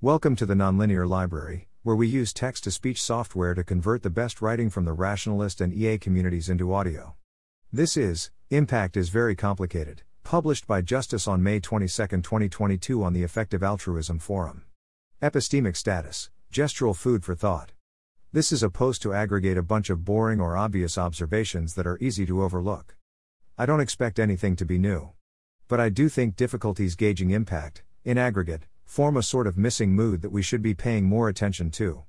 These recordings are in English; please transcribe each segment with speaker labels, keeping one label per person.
Speaker 1: Welcome to the Nonlinear Library, where we use text to speech software to convert the best writing from the rationalist and EA communities into audio. This is Impact is Very Complicated, published by Justis on May 22, 2022 on the Effective Altruism Forum. Epistemic status Gestural food for thought. This is a post to aggregate a bunch of boring or obvious observations that are easy to overlook. I don't expect anything to be new. But I do think difficulties gauging impact, in aggregate, form a sort of missing mood that we should be paying more attention to.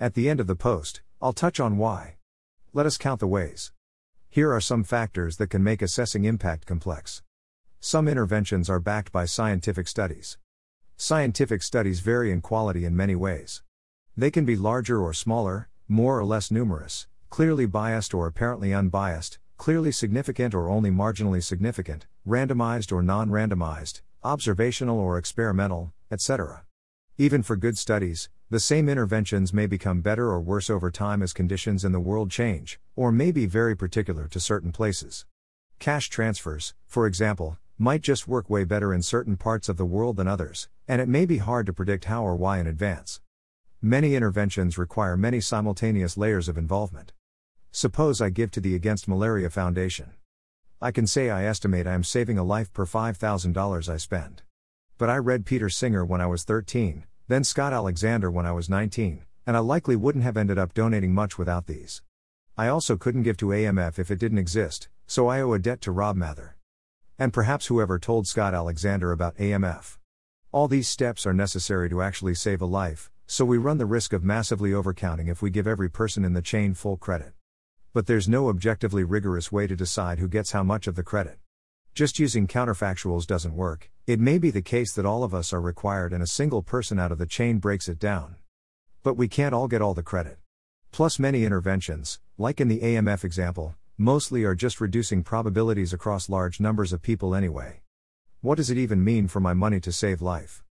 Speaker 1: At the end of the post, I'll touch on why. Let us count the ways. Here are some factors that can make assessing impact complex. Some interventions are backed by scientific studies. Scientific studies vary in quality in many ways. They can be larger or smaller, more or less numerous, clearly biased or apparently unbiased, clearly significant or only marginally significant, randomized or non randomized, observational or experimental, etc. Even for good studies, the same interventions may become better or worse over time as conditions in the world change, or may be very particular to certain places. Cash transfers, for example, might just work way better in certain parts of the world than others, and it may be hard to predict how or why in advance. Many interventions require many simultaneous layers of involvement. Suppose I give to the Against Malaria Foundation. I can say I estimate I am saving a life per $5,000 I spend. But I read Peter Singer when I was 13, then Scott Alexander when I was 19, and I likely wouldn't have ended up donating much without these. I also couldn't give to AMF if it didn't exist, so I owe a debt to Rob Mather. And perhaps whoever told Scott Alexander about AMF. All these steps are necessary to actually save a life, so we run the risk of massively overcounting if we give every person in the chain full credit. But there's no objectively rigorous way to decide who gets how much of the credit. Just using counterfactuals doesn't work, it may be the case that all of us are required and a single person out of the chain breaks it down. But we can't all get all the credit. Plus, many interventions, like in the AMF example, mostly are just reducing probabilities across large numbers of people anyway. What does it even mean for my money to save life?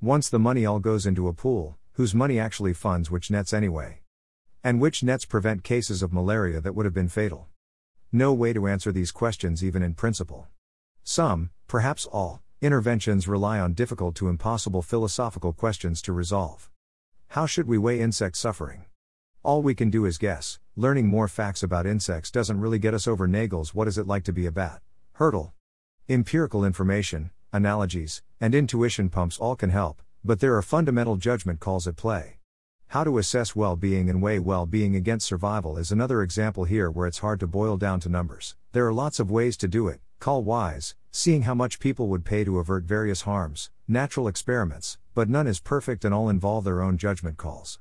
Speaker 1: Once the money all goes into a pool, whose money actually funds which nets anyway? And which nets prevent cases of malaria that would have been fatal? No way to answer these questions, even in principle. Some, perhaps all, interventions rely on difficult to impossible philosophical questions to resolve. How should we weigh insect suffering? All we can do is guess. Learning more facts about insects doesn't really get us over Nagel's. What is it like to be a bat? Hurdle. Empirical information, analogies, and intuition pumps all can help, but there are fundamental judgment calls at play. How to assess well being and weigh well being against survival is another example here where it's hard to boil down to numbers. There are lots of ways to do it, QALYs, seeing how much people would pay to avert various harms, natural experiments, but none is perfect and all involve their own judgment calls.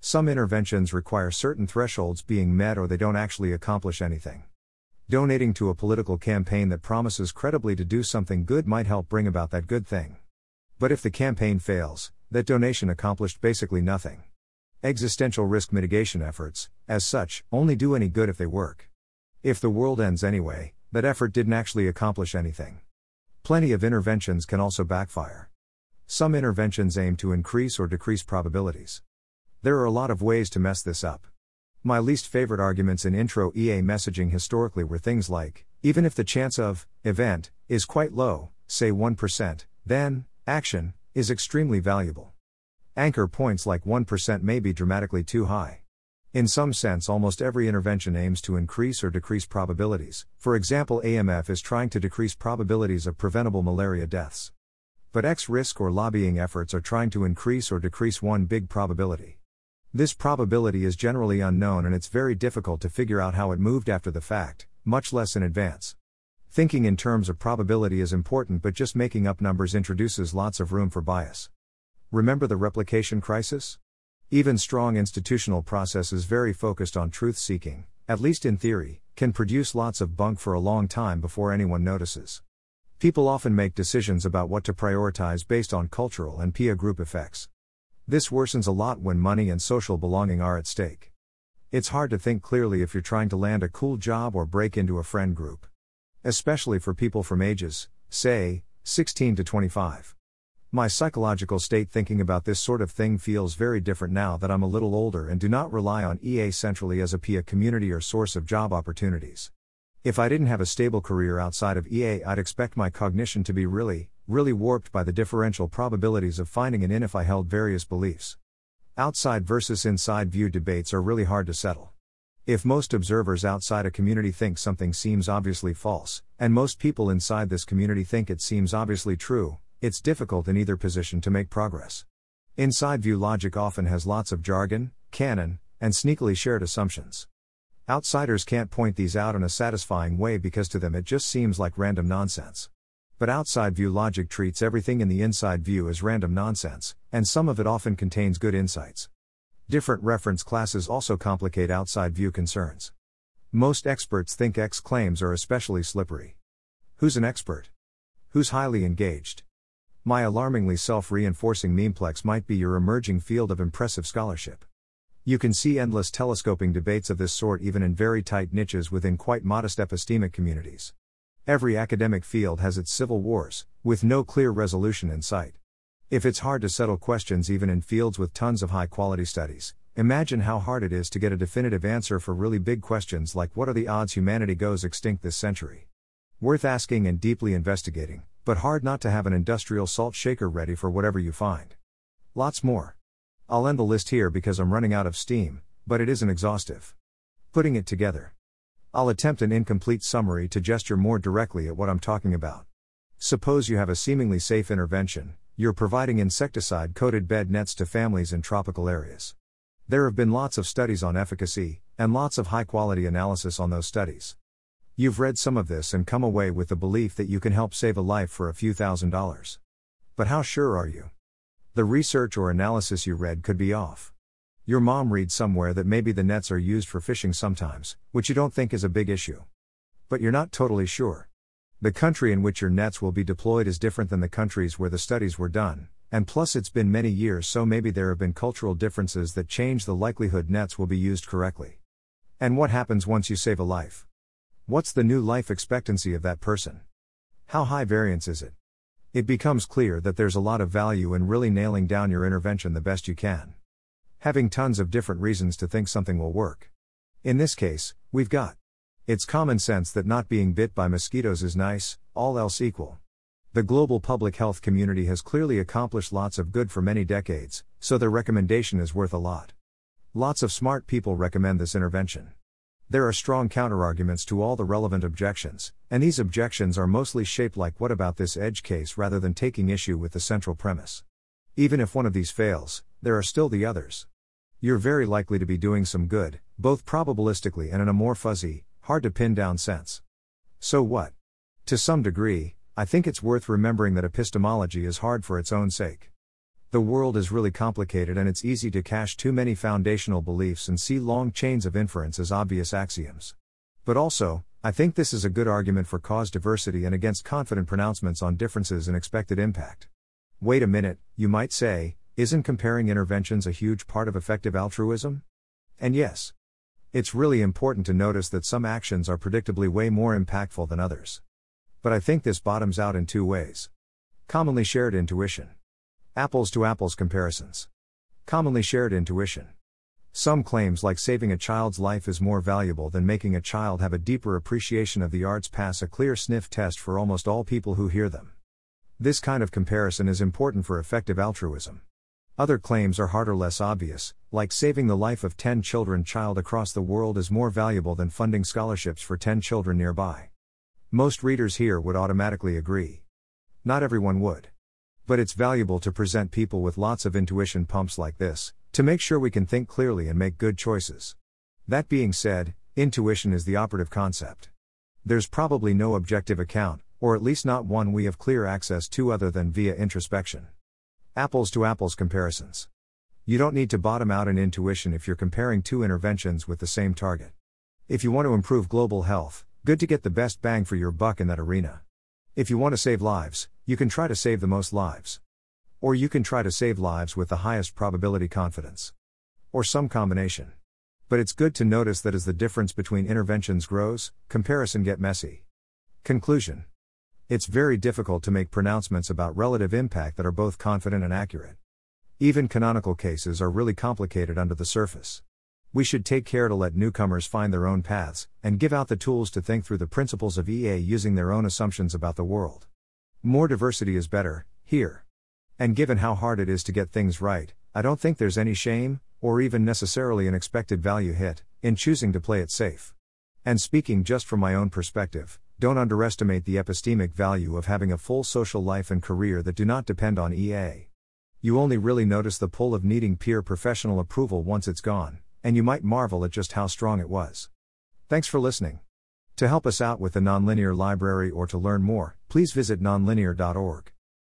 Speaker 1: Some interventions require certain thresholds being met or they don't actually accomplish anything. Donating to a political campaign that promises credibly to do something good might help bring about that good thing. But if the campaign fails, that donation accomplished basically nothing. Existential risk mitigation efforts, as such, only do any good if they work. If the world ends anyway, that effort didn't actually accomplish anything. Plenty of interventions can also backfire. Some interventions aim to increase or decrease probabilities. There are a lot of ways to mess this up. My least favorite arguments in intro EA messaging historically were things like even if the chance of event is quite low, say 1%, then action is extremely valuable. Anchor points like 1% may be dramatically too high. In some sense, almost every intervention aims to increase or decrease probabilities. For example, AMF is trying to decrease probabilities of preventable malaria deaths. But X risk or lobbying efforts are trying to increase or decrease one big probability. This probability is generally unknown and it's very difficult to figure out how it moved after the fact, much less in advance. Thinking in terms of probability is important, but just making up numbers introduces lots of room for bias. Remember the replication crisis? Even strong institutional processes very focused on truth seeking, at least in theory, can produce lots of bunk for a long time before anyone notices. People often make decisions about what to prioritize based on cultural and peer group effects. This worsens a lot when money and social belonging are at stake. It's hard to think clearly if you're trying to land a cool job or break into a friend group. Especially for people from ages, say, 16 to 25. My psychological state thinking about this sort of thing feels very different now that I'm a little older and do not rely on EA centrally as a PIA community or source of job opportunities. If I didn't have a stable career outside of EA, I'd expect my cognition to be really, really warped by the differential probabilities of finding an in if I held various beliefs. Outside versus inside view debates are really hard to settle. If most observers outside a community think something seems obviously false, and most people inside this community think it seems obviously true, it's difficult in either position to make progress. Inside view logic often has lots of jargon, canon, and sneakily shared assumptions. Outsiders can't point these out in a satisfying way because to them it just seems like random nonsense. But outside view logic treats everything in the inside view as random nonsense, and some of it often contains good insights. Different reference classes also complicate outside view concerns. Most experts think X claims are especially slippery. Who's an expert? Who's highly engaged? My alarmingly self reinforcing memeplex might be your emerging field of impressive scholarship. You can see endless telescoping debates of this sort even in very tight niches within quite modest epistemic communities. Every academic field has its civil wars, with no clear resolution in sight. If it's hard to settle questions even in fields with tons of high quality studies, imagine how hard it is to get a definitive answer for really big questions like what are the odds humanity goes extinct this century? Worth asking and deeply investigating, but hard not to have an industrial salt shaker ready for whatever you find. Lots more. I'll end the list here because I'm running out of steam, but it isn't exhaustive. Putting it together. I'll attempt an incomplete summary to gesture more directly at what I'm talking about. Suppose you have a seemingly safe intervention, you're providing insecticide coated bed nets to families in tropical areas. There have been lots of studies on efficacy, and lots of high quality analysis on those studies. You've read some of this and come away with the belief that you can help save a life for a few thousand dollars. But how sure are you? The research or analysis you read could be off. Your mom reads somewhere that maybe the nets are used for fishing sometimes, which you don't think is a big issue. But you're not totally sure. The country in which your nets will be deployed is different than the countries where the studies were done, and plus it's been many years so maybe there have been cultural differences that change the likelihood nets will be used correctly. And what happens once you save a life? What's the new life expectancy of that person? How high variance is it? It becomes clear that there's a lot of value in really nailing down your intervention the best you can. Having tons of different reasons to think something will work. In this case, we've got. It's common sense that not being bit by mosquitoes is nice, all else equal. The global public health community has clearly accomplished lots of good for many decades, so their recommendation is worth a lot. Lots of smart people recommend this intervention. There are strong counterarguments to all the relevant objections, and these objections are mostly shaped like what about this edge case rather than taking issue with the central premise. Even if one of these fails, there are still the others. You're very likely to be doing some good, both probabilistically and in a more fuzzy, hard to pin down sense. So what? To some degree, I think it's worth remembering that epistemology is hard for its own sake. The world is really complicated and it's easy to cache too many foundational beliefs and see long chains of inference as obvious axioms. But also, I think this is a good argument for cause diversity and against confident pronouncements on differences in expected impact. Wait a minute, you might say, isn't comparing interventions a huge part of effective altruism? And yes. It's really important to notice that some actions are predictably way more impactful than others. But I think this bottoms out in two ways. Commonly shared intuition. Apples to apples comparisons. Commonly shared intuition. Some claims like saving a child's life is more valuable than making a child have a deeper appreciation of the arts pass a clear sniff test for almost all people who hear them. This kind of comparison is important for effective altruism. Other claims are harder less obvious, like saving the life of 10 children child across the world is more valuable than funding scholarships for 10 children nearby. Most readers here would automatically agree. Not everyone would. But it's valuable to present people with lots of intuition pumps like this, to make sure we can think clearly and make good choices. That being said, intuition is the operative concept. There's probably no objective account, or at least not one we have clear access to other than via introspection. Apples to apples comparisons. You don't need to bottom out in intuition if you're comparing two interventions with the same target. If you want to improve global health, good to get the best bang for your buck in that arena. If you want to save lives, you can try to save the most lives. Or you can try to save lives with the highest probability confidence. Or some combination. But it's good to notice that as the difference between interventions grows, comparison get messy. Conclusion. It's very difficult to make pronouncements about relative impact that are both confident and accurate. Even canonical cases are really complicated under the surface. We should take care to let newcomers find their own paths, and give out the tools to think through the principles of EA using their own assumptions about the world. More diversity is better, here. And given how hard it is to get things right, I don't think there's any shame, or even necessarily an expected value hit, in choosing to play it safe. And speaking just from my own perspective, don't underestimate the epistemic value of having a full social life and career that do not depend on EA. You only really notice the pull of needing peer professional approval once it's gone, and you might marvel at just how strong it was. Thanks for listening. To help us out with the Nonlinear Library or to learn more, please visit nonlinear.org.